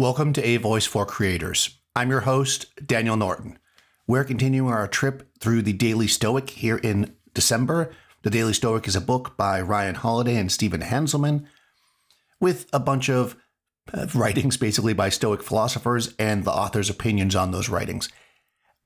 Welcome to A Voice for Creators. I'm your host, Daniel Norton. We're continuing our trip through the Daily Stoic here in December. The Daily Stoic is a book by Ryan Holiday and Stephen Hanselman with a bunch of writings basically by Stoic philosophers and the author's opinions on those writings.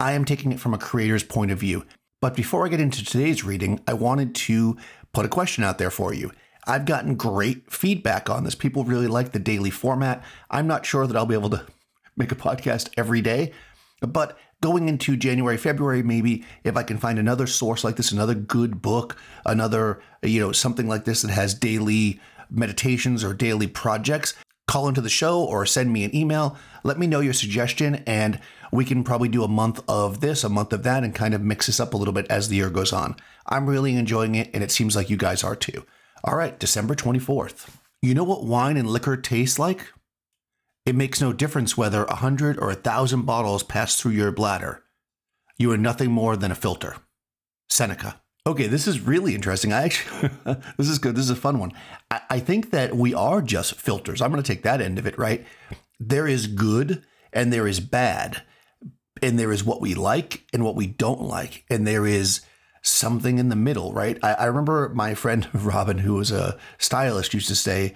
I am taking it from a creator's point of view. But before I get into today's reading, I wanted to put a question out there for you. I've gotten great feedback on this. People really like the daily format. I'm not sure that I'll be able to make a podcast every day, but going into January, February, maybe if I can find another source like this, another good book, another, you know, something like this that has daily meditations or daily projects, call into the show or send me an email. Let me know your suggestion, and we can probably do a month of this, a month of that, and kind of mix this up a little bit as the year goes on. I'm really enjoying it, and it seems like you guys are too. All right, December 24th. You know what wine and liquor taste like? It makes no difference whether a hundred or a thousand bottles pass through your bladder. You are nothing more than a filter. Seneca. Okay, this is really interesting. I actually, this is good. This is a fun one. I, I think that we are just filters. I'm going to take that end of it, right? There is good and there is bad, and there is what we like and what we don't like, and there is something in the middle, right? I, I remember my friend Robin, who was a stylist, used to say,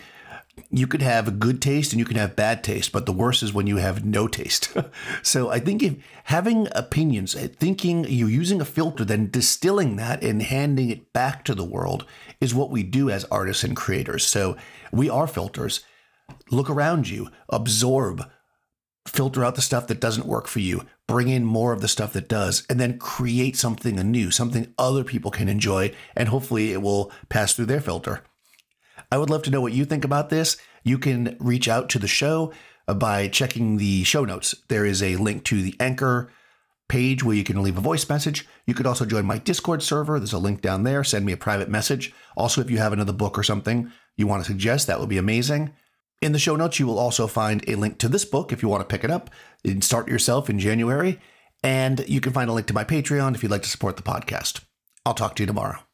you could have a good taste and you can have bad taste, but the worst is when you have no taste. so I think if having opinions, eh, thinking you're using a filter, then distilling that and handing it back to the world is what we do as artists and creators. So we are filters. Look around you, absorb, filter out the stuff that doesn't work for you, bring in more of the stuff that does, and then create something anew, something other people can enjoy, and hopefully it will pass through their filter. I would love to know what you think about this. You can reach out to the show uh, by checking the show notes. There is a link to the Anchor page where you can leave a voice message. You could also join my Discord server. There's a link down there. Send me a private message. Also, if you have another book or something you want to suggest, that would be amazing. In the show notes, you will also find a link to this book if you want to pick it up and start yourself in January. And you can find a link to my Patreon if you'd like to support the podcast. I'll talk to you tomorrow.